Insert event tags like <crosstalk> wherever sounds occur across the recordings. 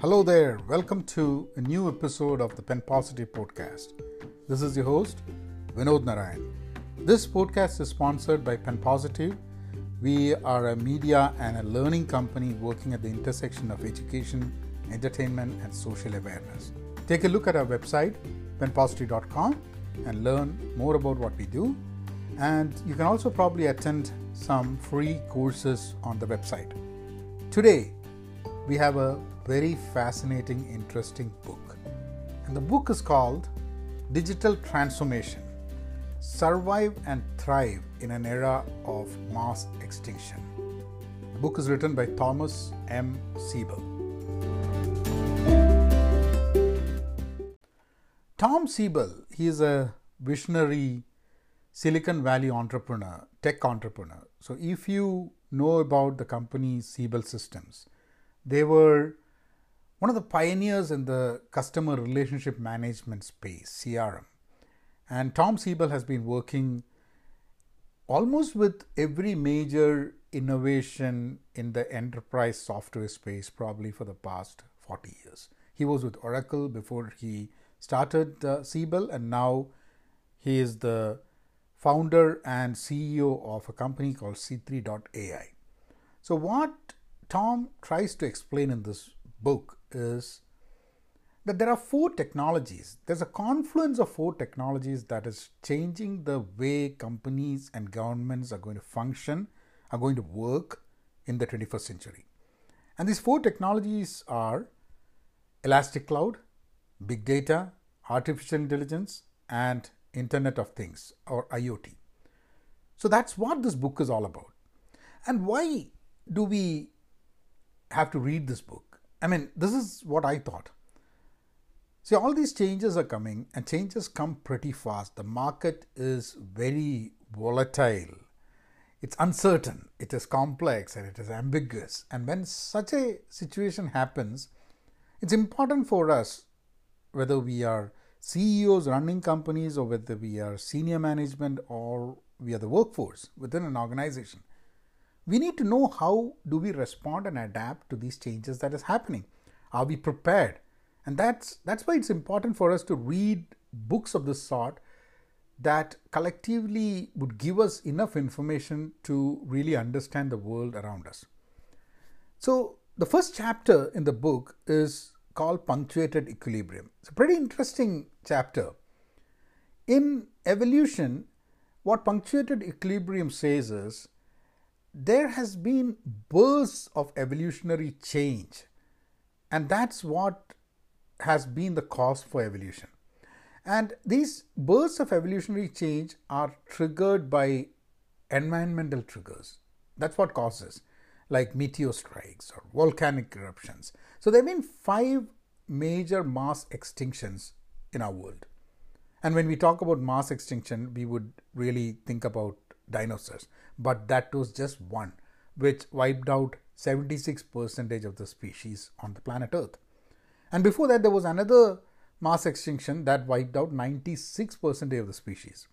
Hello there, welcome to a new episode of the Pen Positive podcast. This is your host, Vinod Narayan. This podcast is sponsored by Pen Positive. We are a media and a learning company working at the intersection of education, entertainment, and social awareness. Take a look at our website, penpositive.com, and learn more about what we do. And you can also probably attend some free courses on the website. Today, we have a very fascinating, interesting book. And the book is called Digital Transformation Survive and Thrive in an Era of Mass Extinction. The book is written by Thomas M. Siebel. Tom Siebel, he is a visionary Silicon Valley entrepreneur, tech entrepreneur. So, if you know about the company Siebel Systems, they were one of the pioneers in the customer relationship management space, CRM. And Tom Siebel has been working almost with every major innovation in the enterprise software space probably for the past 40 years. He was with Oracle before he started uh, Siebel, and now he is the founder and CEO of a company called C3.ai. So, what Tom tries to explain in this book is that there are four technologies. There's a confluence of four technologies that is changing the way companies and governments are going to function, are going to work in the 21st century. And these four technologies are Elastic Cloud, Big Data, Artificial Intelligence, and Internet of Things or IoT. So that's what this book is all about. And why do we have to read this book? I mean, this is what I thought. See, all these changes are coming, and changes come pretty fast. The market is very volatile, it's uncertain, it is complex, and it is ambiguous. And when such a situation happens, it's important for us, whether we are CEOs running companies or whether we are senior management or we are the workforce within an organization, we need to know how do we respond and adapt to these changes that is happening. Are we prepared? And that's that's why it's important for us to read books of this sort that collectively would give us enough information to really understand the world around us. So the first chapter in the book is called punctuated equilibrium. It's a pretty interesting chapter. In evolution what punctuated equilibrium says is there has been bursts of evolutionary change and that's what has been the cause for evolution. And these bursts of evolutionary change are triggered by environmental triggers. That's what causes like meteor strikes or volcanic eruptions. So there have been five major mass extinctions in our world. And when we talk about mass extinction we would really think about dinosaurs, but that was just one, which wiped out 76% of the species on the planet Earth. And before that, there was another mass extinction that wiped out 96% of the species.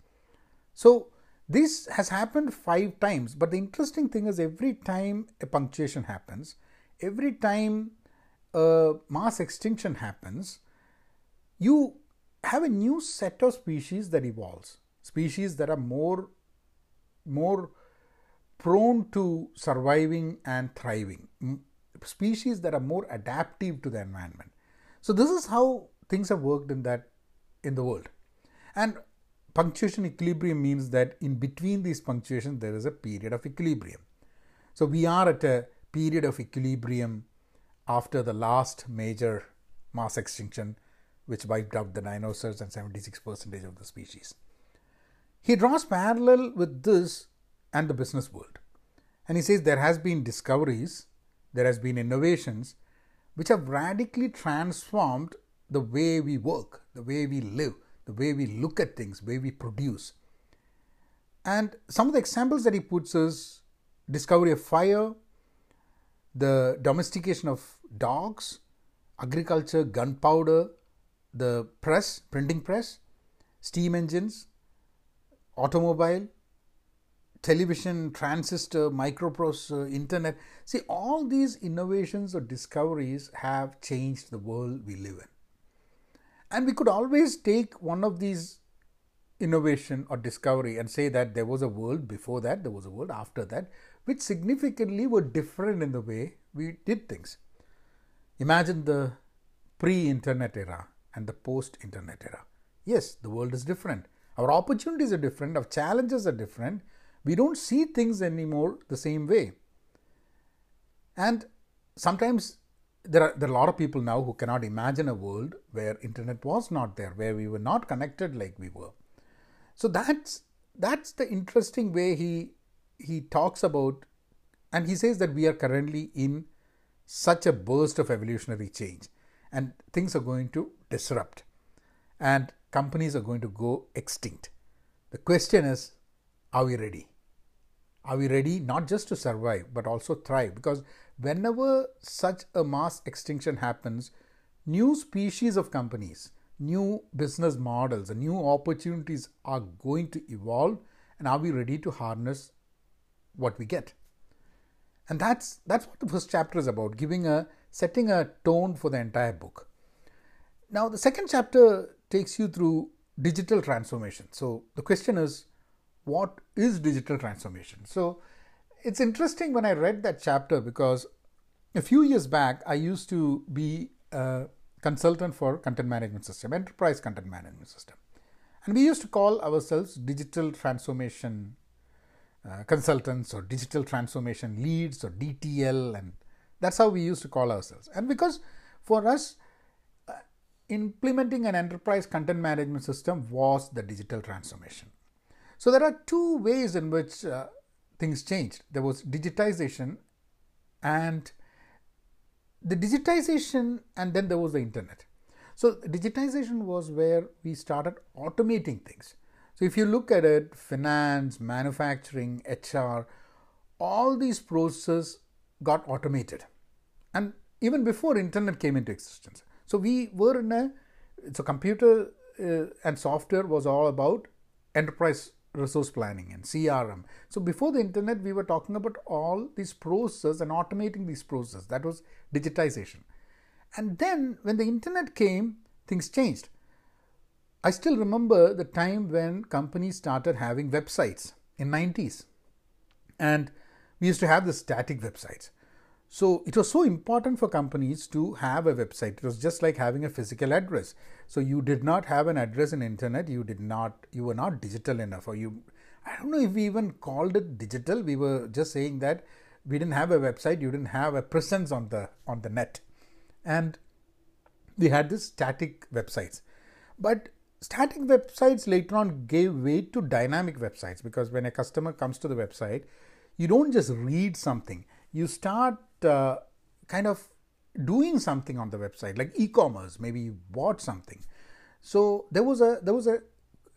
So, this has happened five times, but the interesting thing is every time a punctuation happens, every time a mass extinction happens, you have a new set of species that evolves. Species that are more more prone to surviving and thriving, species that are more adaptive to the environment. So this is how things have worked in that in the world. And punctuation equilibrium means that in between these punctuations there is a period of equilibrium. So we are at a period of equilibrium after the last major mass extinction which wiped out the dinosaurs and 76% of the species. He draws parallel with this and the business world. And he says there has been discoveries, there has been innovations which have radically transformed the way we work, the way we live, the way we look at things, the way we produce. And some of the examples that he puts is discovery of fire, the domestication of dogs, agriculture, gunpowder, the press, printing press, steam engines, automobile, television, transistor, microprocessor, internet. See, all these innovations or discoveries have changed the world we live in. And we could always take one of these innovation or discovery and say that there was a world before that, there was a world after that, which significantly were different in the way we did things. Imagine the pre internet era and the post internet era. Yes, the world is different. Our opportunities are different, our challenges are different. We don't see things anymore the same way. And sometimes there are, there are a lot of people now who cannot imagine a world where internet was not there, where we were not connected like we were. So that's that's the interesting way he he talks about and he says that we are currently in such a burst of evolutionary change and things are going to disrupt and companies are going to go extinct. The question is are we ready? Are we ready not just to survive but also thrive? Because whenever such a mass extinction happens, new species of companies, new business models, new opportunities are going to evolve. And are we ready to harness what we get? And that's that's what the first chapter is about, giving a setting a tone for the entire book. Now the second chapter takes you through digital transformation. So the question is, what is digital transformation? So it's interesting when I read that chapter because a few years back I used to be a consultant for content management system, enterprise content management system. And we used to call ourselves digital transformation uh, consultants or digital transformation leads or DTL and that's how we used to call ourselves. And because for us implementing an enterprise content management system was the digital transformation. So there are two ways in which uh, things changed. There was digitization and the digitization and then there was the internet. So digitization was where we started automating things. So if you look at it, finance, manufacturing, HR, all these processes got automated. And even before internet came into existence. So we were in a so computer uh, and software was all about enterprise resource planning and CRM. So before the internet, we were talking about all these processes and automating these processes. That was digitization. And then when the internet came, things changed. I still remember the time when companies started having websites in 90s. And we used to have the static websites. So it was so important for companies to have a website. It was just like having a physical address. So you did not have an address in internet. You did not. You were not digital enough, or you. I don't know if we even called it digital. We were just saying that we didn't have a website. You didn't have a presence on the on the net, and we had this static websites. But static websites later on gave way to dynamic websites because when a customer comes to the website, you don't just read something. You start uh, kind of doing something on the website, like e-commerce. Maybe you bought something. So there was a there was a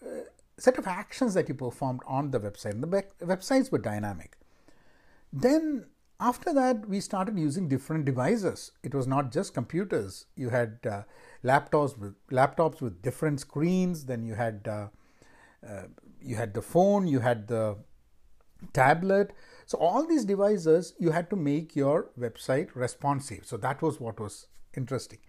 uh, set of actions that you performed on the website. And the websites were dynamic. Then after that, we started using different devices. It was not just computers. You had uh, laptops with laptops with different screens. Then you had uh, uh, you had the phone. You had the tablet. So all these devices, you had to make your website responsive. So that was what was interesting.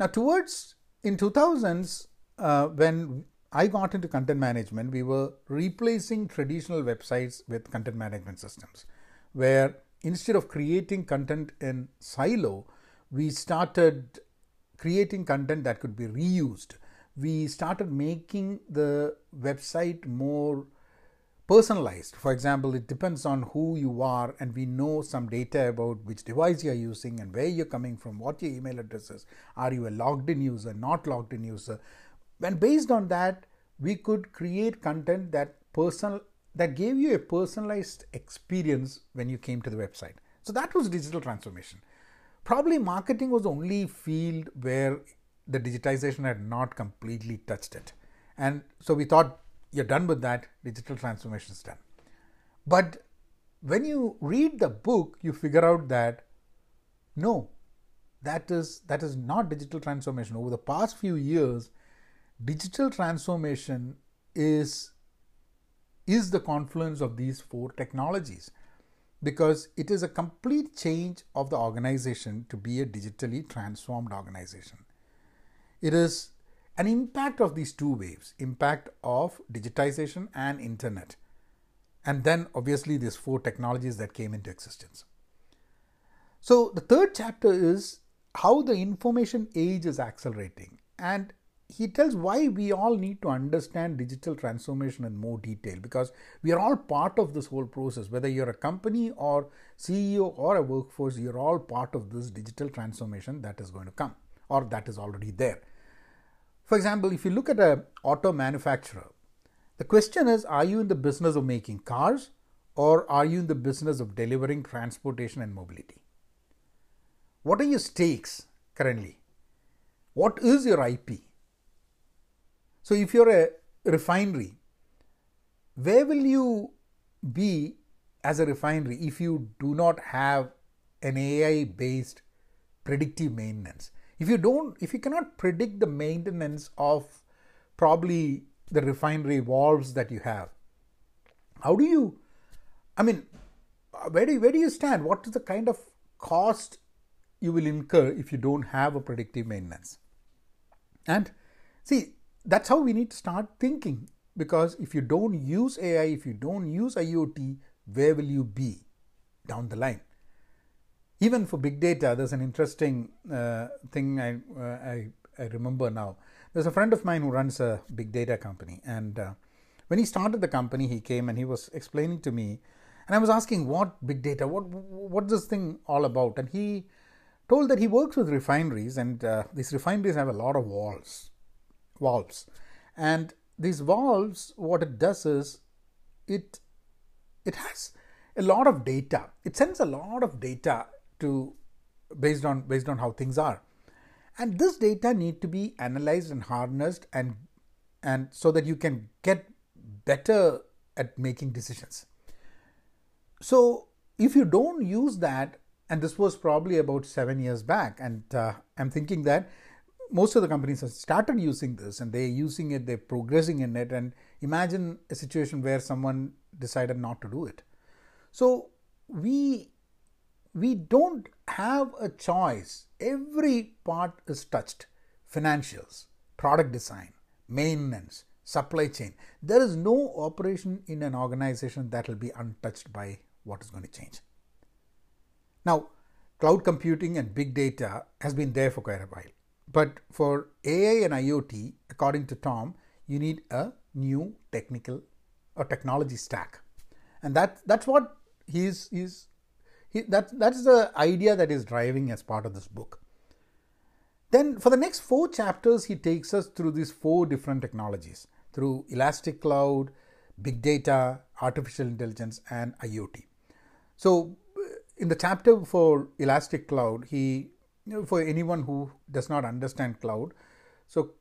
Now, towards in 2000s, uh, when I got into content management, we were replacing traditional websites with content management systems, where instead of creating content in silo, we started creating content that could be reused. We started making the website more personalized. For example, it depends on who you are, and we know some data about which device you are using and where you're coming from, what your email address is. Are you a logged in user, not logged in user? And based on that, we could create content that personal that gave you a personalized experience when you came to the website. So that was digital transformation. Probably marketing was the only field where the digitization had not completely touched it. And so we thought you're done with that, digital transformation is done. But when you read the book, you figure out that no, that is that is not digital transformation. Over the past few years, digital transformation is is the confluence of these four technologies because it is a complete change of the organization to be a digitally transformed organization. It is an impact of these two waves impact of digitization and internet and then obviously these four technologies that came into existence. So the third chapter is how the information age is accelerating and he tells why we all need to understand digital transformation in more detail because we are all part of this whole process. Whether you're a company or ceo or a workforce you're all part of this digital transformation that is going to come or that is already there for example if you look at an auto manufacturer the question is are you in the business of making cars or are you in the business of delivering transportation and mobility? What are your stakes currently? What is your ip so, if you're a refinery, where will you be as a refinery if you do not have an AI based predictive maintenance? If you don't, if you cannot predict the maintenance of probably the refinery valves that you have, how do you, I mean, uh, where do you, where do you stand? What is the kind of cost you will incur if you don't have a predictive maintenance? And see, that's how we need to start thinking because if you don't use AI, if you don't use IoT, where will you be down the line? Even for big data, there's an interesting uh, thing I, uh, I, I, remember now. There's a friend of mine who runs a big data company, and uh, when he started the company, he came and he was explaining to me, and I was asking, "What big data? What what's this thing all about?" And he told that he works with refineries, and uh, these refineries have a lot of walls valves. And these valves, what it does is it it has a lot of data. It sends a lot of data to based on based on how things are. And this data need to be analyzed and harnessed and and so that you can get better at making decisions. So if you don't use that, and this was probably about seven years back, and uh, I'm thinking that most of the companies have started using this and they're using it, they're progressing in it. And imagine a situation where someone decided not to do it. So we we don't have a choice. Every part is touched. Financials, product design, maintenance, supply chain. There is no operation in an organization that will be untouched by what is going to change. Now, cloud computing and big data has been there for quite a while. But for AI and IoT, according to Tom, you need a new technical or technology stack. And that, that's what he's, he's that, that's the idea that is driving as part of this book. Then, for the next four chapters, he takes us through these four different technologies through Elastic Cloud, Big Data, Artificial Intelligence, and IoT. So, uh, in the chapter for Elastic Cloud, he for anyone who does not understand cloud, so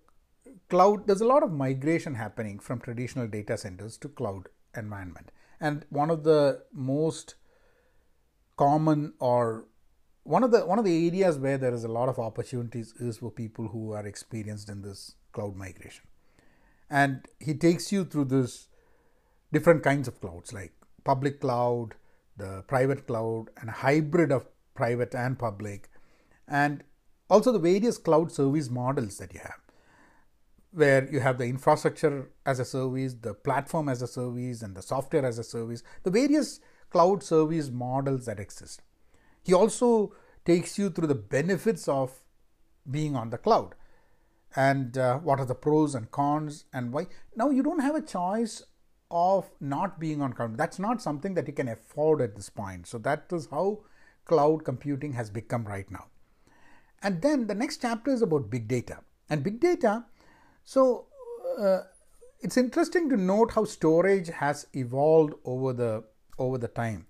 cloud there's a lot of migration happening from traditional data centers to cloud environment, and one of the most common or one of the one of the areas where there is a lot of opportunities is for people who are experienced in this cloud migration. And he takes you through this different kinds of clouds like public cloud the private cloud and a hybrid of private and public and also the various cloud service models that you have where you have the infrastructure as a service, the platform as a service, and the software as a service, the various cloud service models that exist. He also takes you through the benefits of being on the cloud and uh, what are the pros and cons and why. Now, you don't have a choice of not being on cloud. That's not something that you can afford at this point. So, that is how cloud computing has become right now. And then the next chapter is about big data. And big data, so uh, it's interesting to note how storage has evolved over the over the time.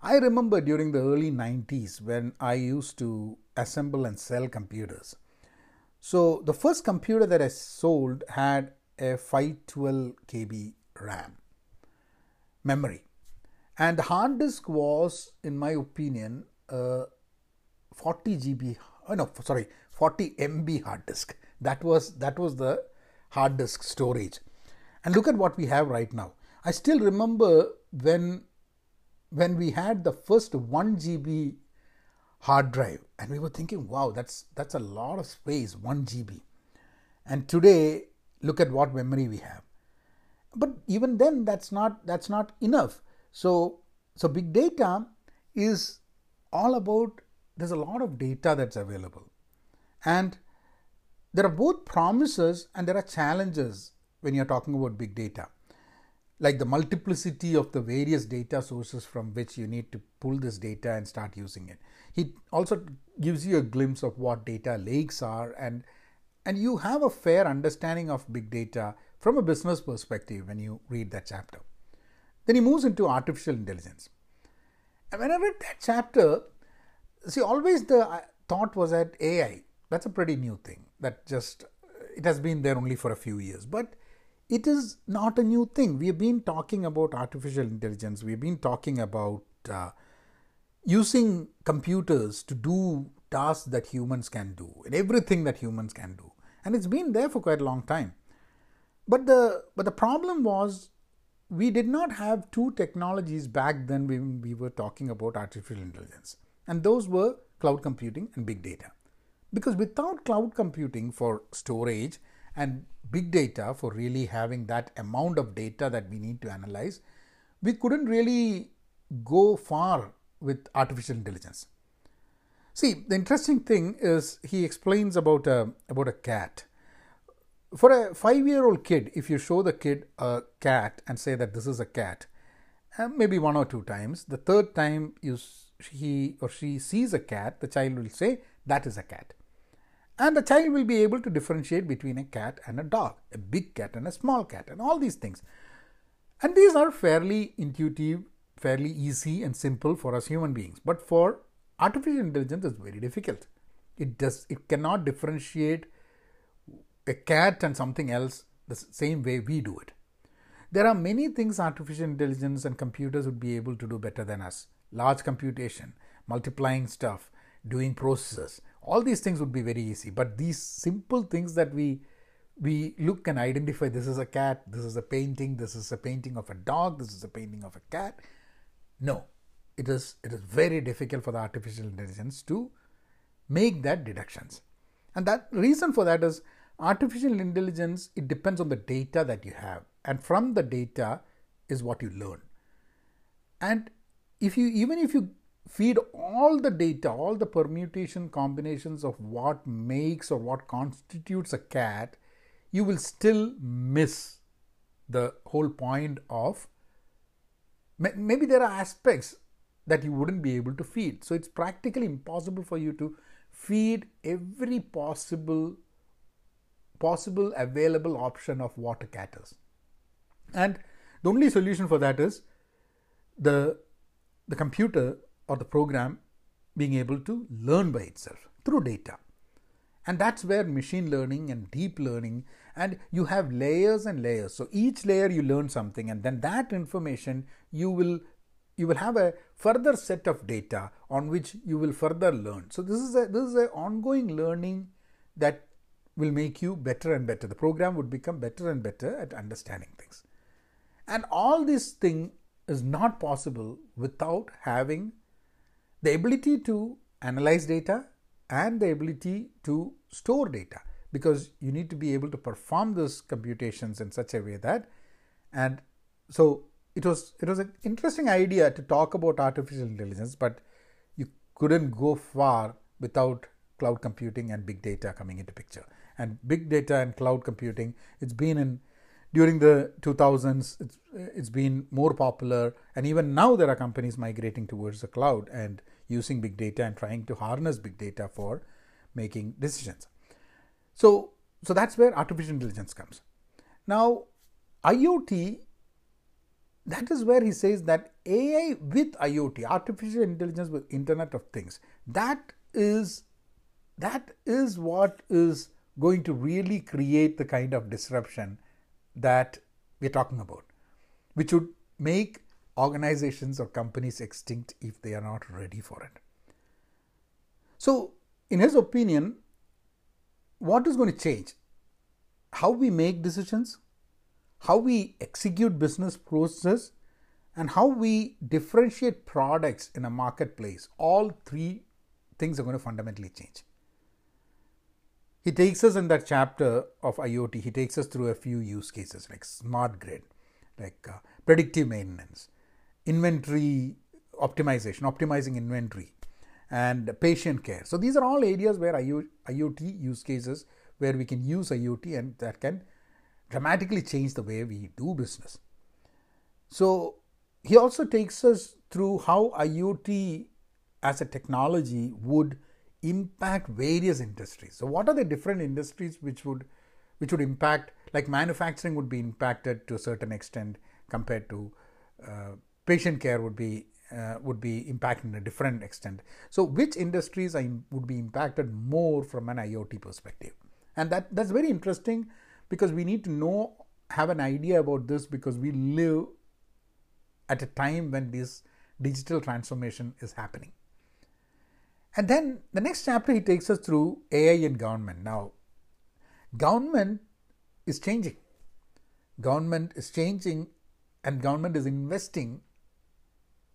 I remember during the early 90s when I used to assemble and sell computers. So the first computer that I sold had a 512 KB RAM memory. And the hard disk was, in my opinion, uh, 40 GB oh no sorry 40 MB hard disk that was that was the hard disk storage and look at what we have right now I still remember when when we had the first 1 GB hard drive and we were thinking wow that's that's a lot of space 1 GB and today look at what memory we have. But even then that's not that's not enough. So so big data is all about there's a lot of data that's available. And there are both promises and there are challenges when you're talking about big data like the multiplicity of the various data sources from which you need to pull this data and start using it. He also gives you a glimpse of what data lakes are and and you have a fair understanding of big data from a business perspective when you read that chapter. Then he moves into artificial intelligence. And when i read that chapter see always the uh, thought was that ai that's a pretty new thing that just it has been there only for a few years. But it is not a new thing. We have been talking about artificial intelligence. We've been talking about uh, using computers to do tasks that humans can do and everything that humans can do. And it's been there for quite a long time. But the but the problem was we did not have two technologies back then when we were talking about artificial intelligence. And those were cloud computing and big data. Because without cloud computing for storage and big data for really having that amount of data that we need to analyze, we couldn't really go far with artificial intelligence. See, the interesting thing is he explains about a, about a cat. For a five year old kid, if you show the kid a cat and say that this is a cat, uh, maybe one or two times, the third time you, he or she sees a cat, the child will say, That is a cat. And the child will be able to differentiate between a cat and a dog, a big cat and a small cat, and all these things. And these are fairly intuitive, fairly easy and simple for us human beings. But for artificial intelligence, it's very difficult. It does it cannot differentiate a cat and something else the same way we do it. There are many things artificial intelligence and computers would be able to do better than us. Large computation, multiplying stuff, doing processes, all these things would be very easy but these simple things that we we look and identify this is a cat this is a painting this is a painting of a dog this is a painting of a cat. No it is it is very difficult for the artificial intelligence to make that deductions. And that reason for that is artificial intelligence it depends on the data that you have. And from the data is what you learn. And if you even if you feed all the data, all the permutation combinations of what makes or what constitutes a cat, you will still miss the whole point of maybe there are aspects that you wouldn't be able to feed. So it's practically impossible for you to feed every possible possible available option of what a cat is. And the only solution for that is the the computer or the program being able to learn by itself through data. And that's where machine learning and deep learning, and you have layers and layers. So each layer you learn something, and then that information you will you will have a further set of data on which you will further learn. So this is a this is an ongoing learning that will make you better and better. The program would become better and better at understanding things. And all this thing is not possible without having the ability to analyze data and the ability to store data. Because you need to be able to perform those computations in such a way that and so it was it was an interesting idea to talk about artificial intelligence but you couldn't go far without cloud computing and big data coming into picture. And big data and cloud computing it's been in during the 2000s it's, it's been more popular and even now there are companies migrating towards the cloud and using big data and trying to harness big data for making decisions. So so that's where artificial intelligence comes. Now iot that is where he says that ai with iot artificial intelligence with internet of things that is that is what is going to really create the kind of disruption that we're talking about, which would make organizations or companies extinct if they are not ready for it. So, in his opinion, what is going to change? How we make decisions, how we execute business process, and how we differentiate products in a marketplace. All three things are going to fundamentally change. He takes us in that chapter of IoT, he takes us through a few use cases like smart grid, like uh, predictive maintenance, inventory optimization, optimizing inventory, and patient care. So these are all areas where IoT use cases where we can use IoT and that can dramatically change the way we do business. So he also takes us through how IoT as a technology would impact various industries. So what are the different industries which would which would impact like manufacturing would be impacted to a certain extent compared to uh, patient care would be uh, would be impacted in a different extent. So, which industries are, would be impacted more from an IoT perspective? And that, that's very interesting because we need to know, have an idea about this because we live at a time when this digital transformation is happening. And then the next chapter he takes us through AI and government. Now, government is changing. Government is changing and government is investing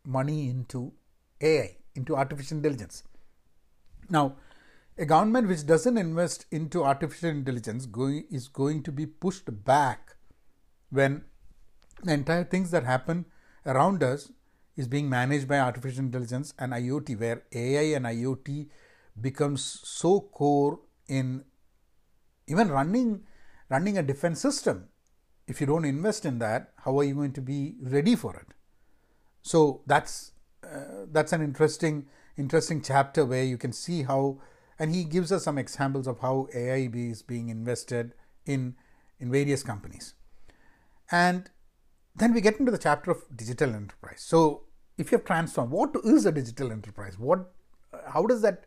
money into AI, into artificial intelligence. Now, a government which doesn't invest into artificial intelligence going, is going to be pushed back when the entire things that happen around us is being managed by artificial intelligence and IoT, where AI and IoT becomes so core in even running running a defense system. If you don't invest in that, how are you going to be ready for it? So that's uh, that's an interesting interesting chapter where you can see how and he gives us some examples of how AI is being invested in in various companies. And then we get into the chapter of digital enterprise. So if you have transformed, what is a digital enterprise? What how does that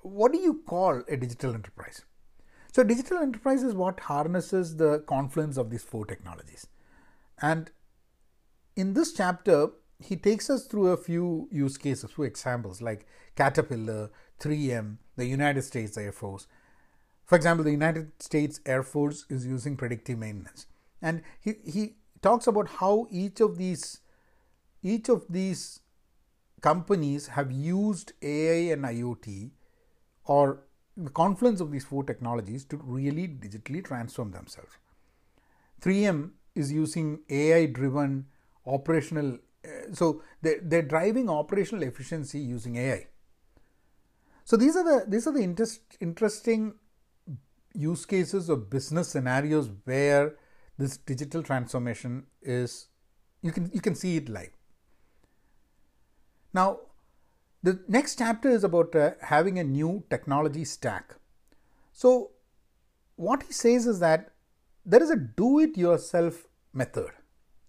what do you call a digital enterprise? So digital enterprise is what harnesses the confluence of these four technologies. And in this chapter, he takes us through a few use cases, few examples like Caterpillar, 3M, the United States Air Force. For example, the United States Air Force is using predictive maintenance. And he, he talks about how each of these each of these companies have used AI and IoT or the confluence of these four technologies to really digitally transform themselves. 3M is using AI driven operational uh, so they, they're driving operational efficiency using AI. So these are the these are the interest, interesting use cases or business scenarios where this digital transformation is you can you can see it live. Now, the next chapter is about uh, having a new technology stack. So, what he says is that there is a do it yourself method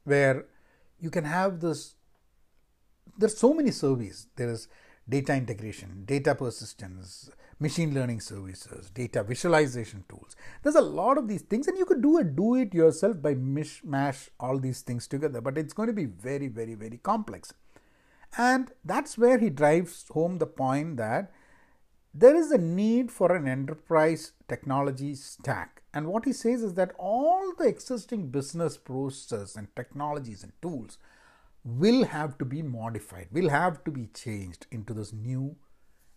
where you can have this there's so many services there is data integration data persistence machine learning services data visualization tools. There's a lot of these things and you could do it do it yourself by mishmash all these things together but it's going to be very very very complex. And that's where he drives home the point that there is a need for an enterprise technology stack. And what he says is that all the existing business processes and technologies and tools will have to be modified, will have to be changed into this new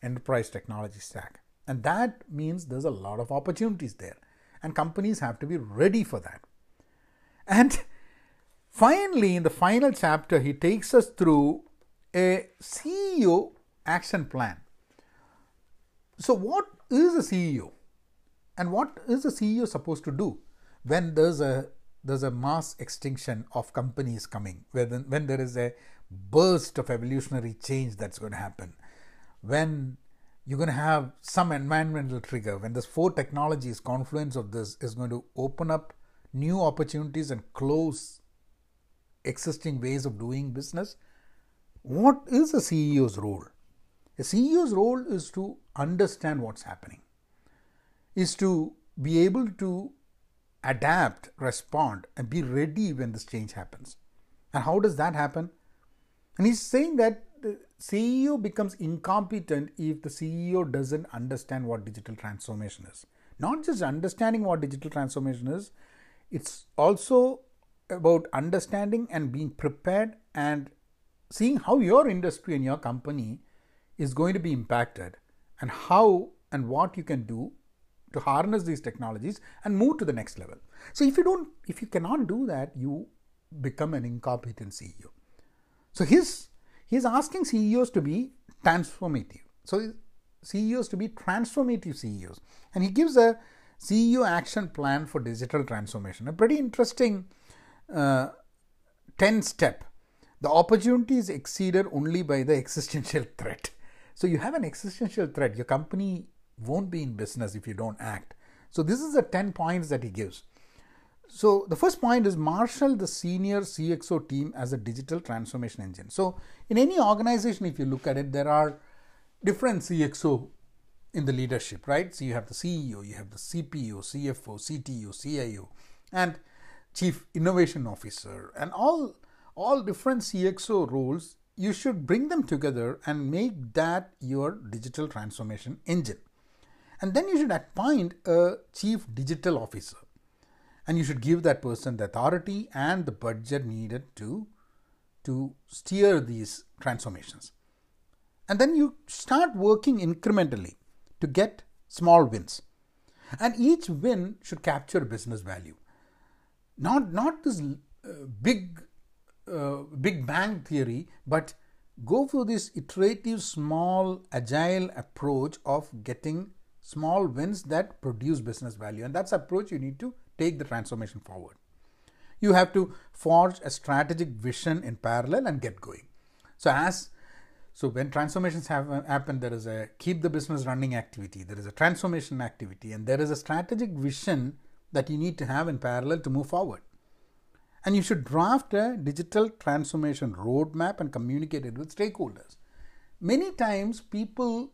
enterprise technology stack. And that means there's a lot of opportunities there. And companies have to be ready for that. And <laughs> finally, in the final chapter, he takes us through a CEO action plan. So, what is a CEO? And what is a CEO supposed to do when there's a there's a mass extinction of companies coming, when, when there is a burst of evolutionary change that's going to happen, when you're going to have some environmental trigger, when this four technologies, confluence of this is going to open up new opportunities and close existing ways of doing business, what is a CEO's role? A CEO's role is to understand what's happening is to be able to adapt, respond, and be ready when this change happens. And how does that happen? And he's saying that CEO becomes incompetent if the CEO doesn't understand what digital transformation is. Not just understanding what digital transformation is, it's also about understanding and being prepared and seeing how your industry and your company is going to be impacted and how and what you can do to harness these technologies and move to the next level. So if you don't, if you cannot do that, you become an incompetent CEO. So he's he's asking CEOs to be transformative. So CEOs to be transformative CEOs, and he gives a CEO action plan for digital transformation. A pretty interesting uh, ten step. The opportunity is exceeded only by the existential <laughs> threat. So you have an existential threat. Your company won't be in business if you don't act. So this is the 10 points that he gives. So the first point is marshal the senior CXO team as a digital transformation engine. So in any organization, if you look at it, there are different CXO in the leadership, right? So you have the CEO, you have the CPO, CFO, CTO, CIO, and Chief Innovation Officer, and all all different CXO roles. You should bring them together and make that your digital transformation engine. And then you should appoint a chief digital officer. And you should give that person the authority and the budget needed to, to steer these transformations. And then you start working incrementally to get small wins. And each win should capture business value. Not, not this uh, big, uh, big bang theory, but go for this iterative, small, agile approach of getting small wins that produce business value. And that's approach you need to take the transformation forward. You have to forge a strategic vision in parallel and get going. So as so when transformations have happen, there is a keep the business running activity, there is a transformation activity, and there is a strategic vision that you need to have in parallel to move forward. And you should draft a digital transformation roadmap and communicate it with stakeholders. Many times people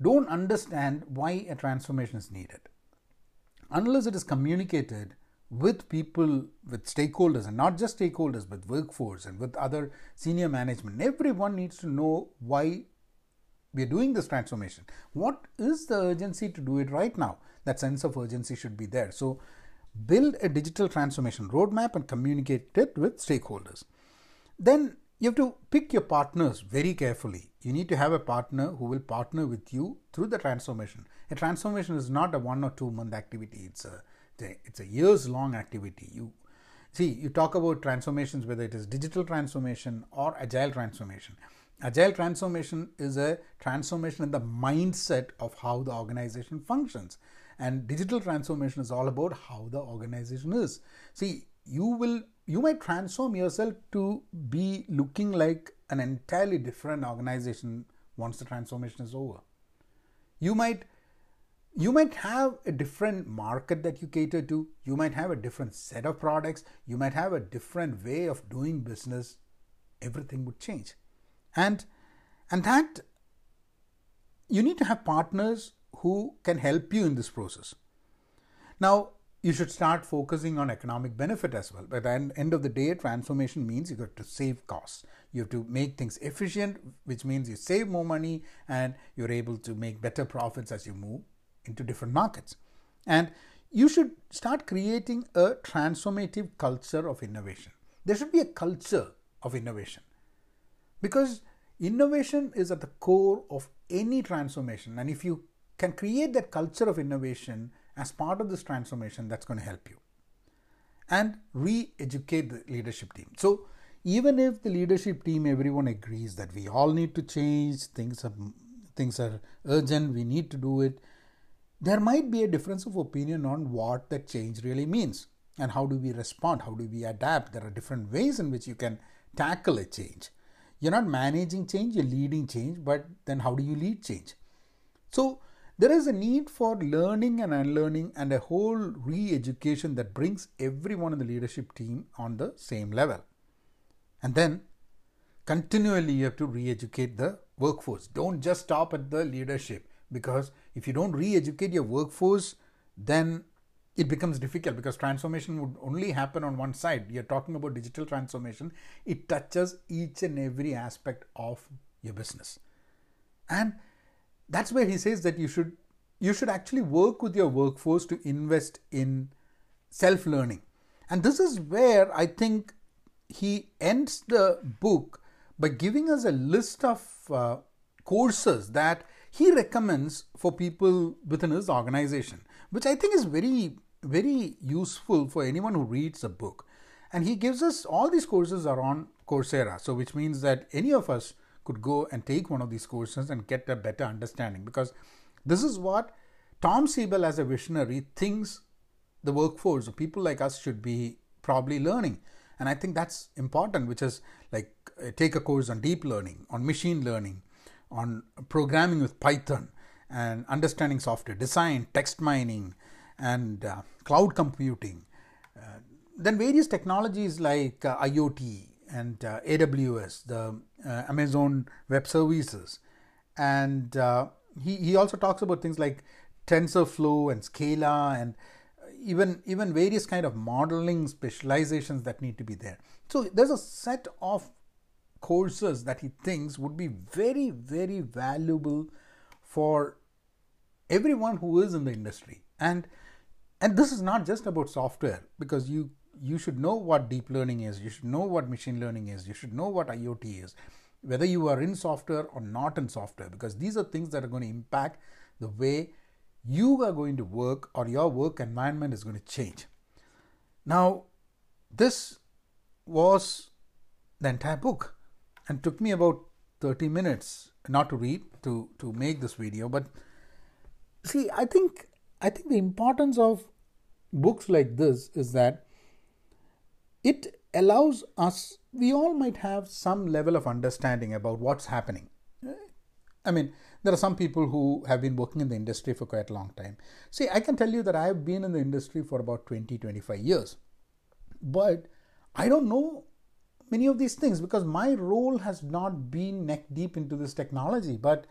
don't understand why a transformation is needed. Unless it is communicated with people, with stakeholders, and not just stakeholders, but workforce and with other senior management, everyone needs to know why we are doing this transformation. What is the urgency to do it right now? That sense of urgency should be there. So, build a digital transformation roadmap and communicate it with stakeholders. Then you have to pick your partners very carefully. You need to have a partner who will partner with you through the transformation. A transformation is not a one or two month activity. It's a it's a years long activity. You see, you talk about transformations whether it is digital transformation or agile transformation. Agile transformation is a transformation in the mindset of how the organization functions. And digital transformation is all about how the organization is. See, you will you might transform yourself to be looking like an entirely different organization once the transformation is over. You might you might have a different market that you cater to. You might have a different set of products. You might have a different way of doing business. Everything would change. And and that you need to have partners who can help you in this process. Now you should start focusing on economic benefit as well. At the end of the day, transformation means you got to save costs. You have to make things efficient, which means you save more money and you're able to make better profits as you move into different markets. And you should start creating a transformative culture of innovation. There should be a culture of innovation because innovation is at the core of any transformation. And if you can create that culture of innovation, as part of this transformation that's going to help you. And re-educate the leadership team. So even if the leadership team everyone agrees that we all need to change things are things are urgent we need to do it there might be a difference of opinion on what that change really means and how do we respond how do we adapt. There are different ways in which you can tackle a change. You're not managing change you're leading change but then how do you lead change? So there is a need for learning and unlearning and a whole re education that brings everyone in the leadership team on the same level. And then continually you have to re educate the workforce. Don't just stop at the leadership because if you don't re educate your workforce, then it becomes difficult because transformation would only happen on one side. You're talking about digital transformation, it touches each and every aspect of your business. And that's where he says that you should you should actually work with your workforce to invest in self learning And this is where I think he ends the book by giving us a list of uh, courses that he recommends for people within his organization, which I think is very, very useful for anyone who reads a book. And he gives us all these courses are on Coursera, so which means that any of us could go and take one of these courses and get a better understanding because this is what Tom Siebel, as a visionary, thinks the workforce, of people like us, should be probably learning. And I think that's important, which is like uh, take a course on deep learning, on machine learning, on programming with Python, and understanding software design, text mining, and uh, cloud computing. Uh, then various technologies like uh, IoT and uh, AWS, the uh, Amazon Web Services, and he, he also talks about things like TensorFlow and Scala and even even various kind of modeling specializations that need to be there. So there's a set of courses that he thinks would be very very valuable for everyone who is in the industry and and this is not just about software because you you should know what deep learning is you should know what machine learning is you should know what iot is whether you are in software or not in software because these are things that are going to impact the way you are going to work or your work environment is going to change. Now, this was the entire book and took me about 30 minutes not to read to to make this video but see i think i think the importance of books like this is that it allows us we all might have some level of understanding about what's happening i mean there are some people who have been working in the industry for quite a long time. See, I can tell you that I have been in the industry for about 20, 25 years. But I don't know many of these things because my role has not been neck deep into this technology. But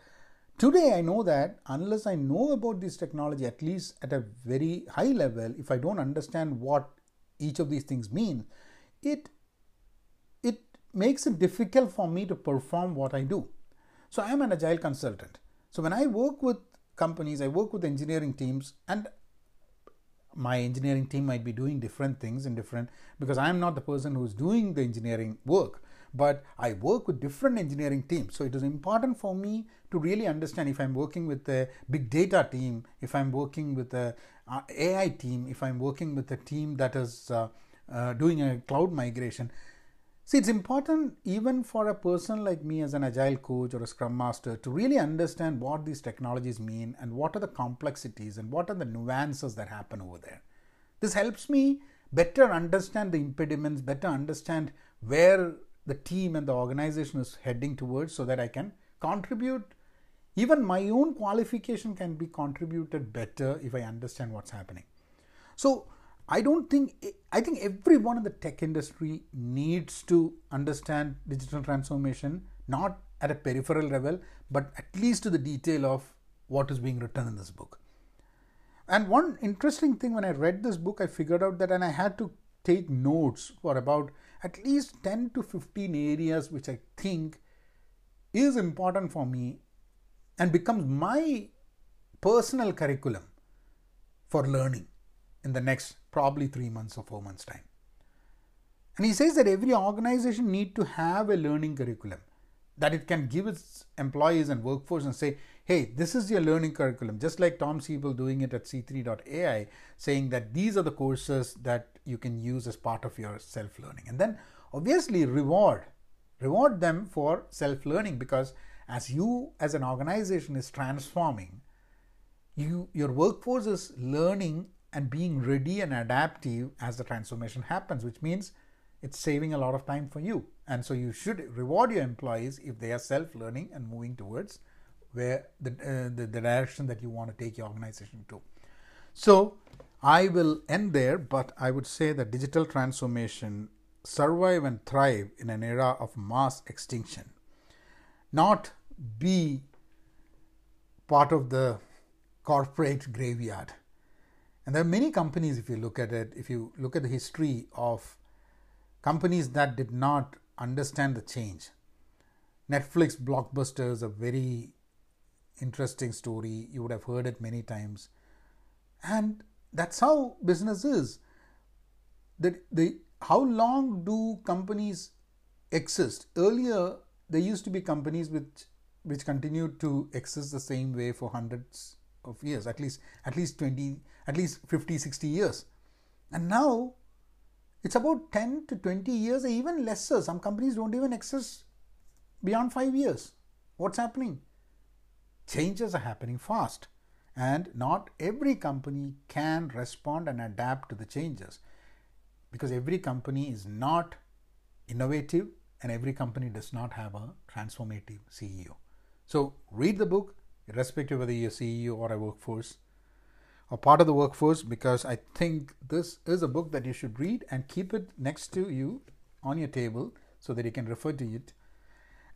today I know that unless I know about this technology, at least at a very high level, if I don't understand what each of these things mean, it it makes it difficult for me to perform what I do. So I am an agile consultant. So when I work with companies, I work with engineering teams, and my engineering team might be doing different things in different because I am not the person who's doing the engineering work, but I work with different engineering teams. So it is important for me to really understand if I'm working with a big data team, if I'm working with a AI team, if I'm working with a team that is uh, uh, doing a cloud migration. See, it's important even for a person like me as an agile coach or a scrum master to really understand what these technologies mean and what are the complexities and what are the nuances that happen over there. This helps me better understand the impediments, better understand where the team and the organization is heading towards so that I can contribute. Even my own qualification can be contributed better if I understand what's happening. So, I don't think, I think everyone in the tech industry needs to understand digital transformation, not at a peripheral level, but at least to the detail of what is being written in this book. And one interesting thing when I read this book, I figured out that, and I had to take notes for about at least 10 to 15 areas which I think is important for me and becomes my personal curriculum for learning in the next probably three months or four months' time. And he says that every organization need to have a learning curriculum that it can give its employees and workforce and say, hey, this is your learning curriculum, just like Tom Siebel doing it at C3.ai, saying that these are the courses that you can use as part of your self learning. And then obviously reward, reward them for self learning because as you as an organization is transforming, you your workforce is learning and being ready and adaptive as the transformation happens, which means it's saving a lot of time for you. And so you should reward your employees if they are self learning and moving towards where the, uh, the, the direction that you want to take your organization to. So I will end there, but I would say that digital transformation survive and thrive in an era of mass extinction, not be part of the corporate graveyard. And there are many companies, if you look at it, if you look at the history of companies that did not understand the change. Netflix Blockbuster is a very interesting story. You would have heard it many times. And that's how business is. that the how long do companies exist? Earlier, there used to be companies which which continued to exist the same way for hundreds of years, at least at least 20, at least 50, 60 years. And now it's about 10 to 20 years or even lesser. Some companies don't even exist beyond five years. What's happening? Changes are happening fast, and not every company can respond and adapt to the changes because every company is not innovative and every company does not have a transformative CEO. So, read the book, irrespective of whether you're a CEO or a workforce or part of the workforce, because I think this is a book that you should read and keep it next to you on your table so that you can refer to it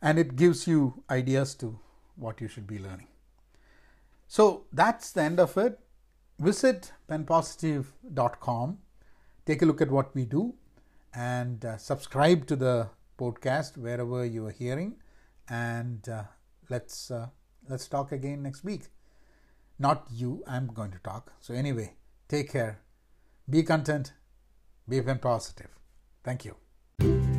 and it gives you ideas to what you should be learning. So that's the end of it. Visit penpositive.com, take a look at what we do, and uh, subscribe to the podcast wherever you are hearing. And uh, let's uh, let's talk again next week. Not you, I'm going to talk. So anyway, take care, be content, be positive. Thank you.